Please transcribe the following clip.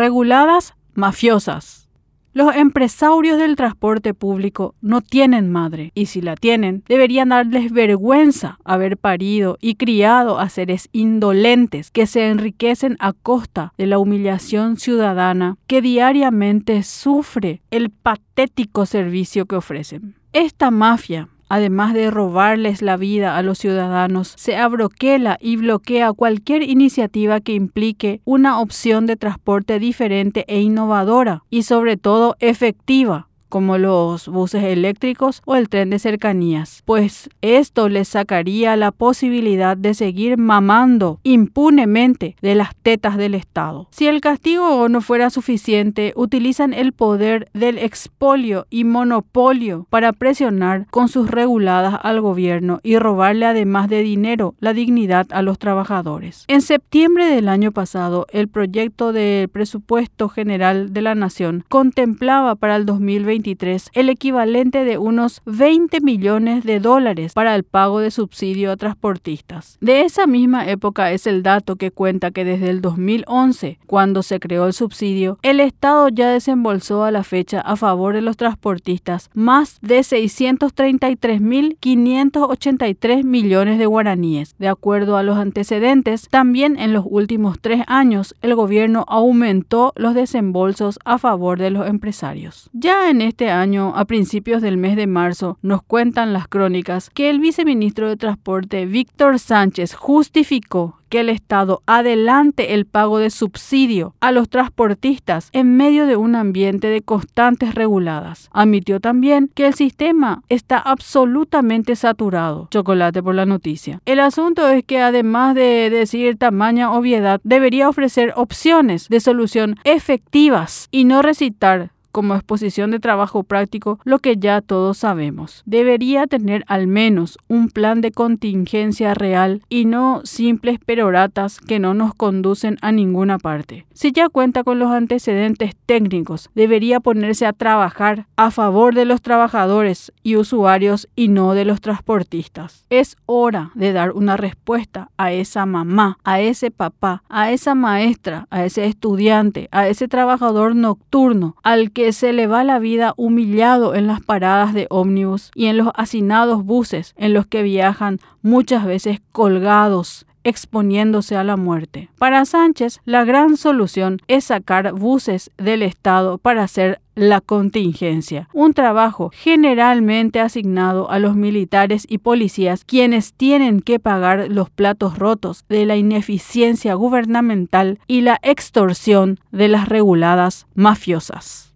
reguladas mafiosas. Los empresarios del transporte público no tienen madre y si la tienen, deberían darles vergüenza haber parido y criado a seres indolentes que se enriquecen a costa de la humillación ciudadana que diariamente sufre el patético servicio que ofrecen. Esta mafia además de robarles la vida a los ciudadanos, se abroquela y bloquea cualquier iniciativa que implique una opción de transporte diferente e innovadora y sobre todo efectiva como los buses eléctricos o el tren de cercanías, pues esto les sacaría la posibilidad de seguir mamando impunemente de las tetas del Estado. Si el castigo no fuera suficiente, utilizan el poder del expolio y monopolio para presionar con sus reguladas al gobierno y robarle además de dinero la dignidad a los trabajadores. En septiembre del año pasado, el proyecto del presupuesto general de la Nación contemplaba para el 2020 el equivalente de unos 20 millones de dólares para el pago de subsidio a transportistas. De esa misma época es el dato que cuenta que desde el 2011, cuando se creó el subsidio, el Estado ya desembolsó a la fecha a favor de los transportistas más de 633.583 millones de guaraníes. De acuerdo a los antecedentes, también en los últimos tres años el gobierno aumentó los desembolsos a favor de los empresarios. Ya en este año, a principios del mes de marzo, nos cuentan las crónicas que el viceministro de Transporte, Víctor Sánchez, justificó que el Estado adelante el pago de subsidio a los transportistas en medio de un ambiente de constantes reguladas. Admitió también que el sistema está absolutamente saturado. Chocolate por la noticia. El asunto es que además de decir tamaña obviedad, debería ofrecer opciones de solución efectivas y no recitar como exposición de trabajo práctico lo que ya todos sabemos. Debería tener al menos un plan de contingencia real y no simples peroratas que no nos conducen a ninguna parte. Si ya cuenta con los antecedentes técnicos, debería ponerse a trabajar a favor de los trabajadores y usuarios y no de los transportistas. Es hora de dar una respuesta a esa mamá, a ese papá, a esa maestra, a ese estudiante, a ese trabajador nocturno, al que que se le va la vida humillado en las paradas de ómnibus y en los hacinados buses en los que viajan muchas veces colgados exponiéndose a la muerte. Para Sánchez, la gran solución es sacar buses del Estado para hacer la contingencia, un trabajo generalmente asignado a los militares y policías quienes tienen que pagar los platos rotos de la ineficiencia gubernamental y la extorsión de las reguladas mafiosas.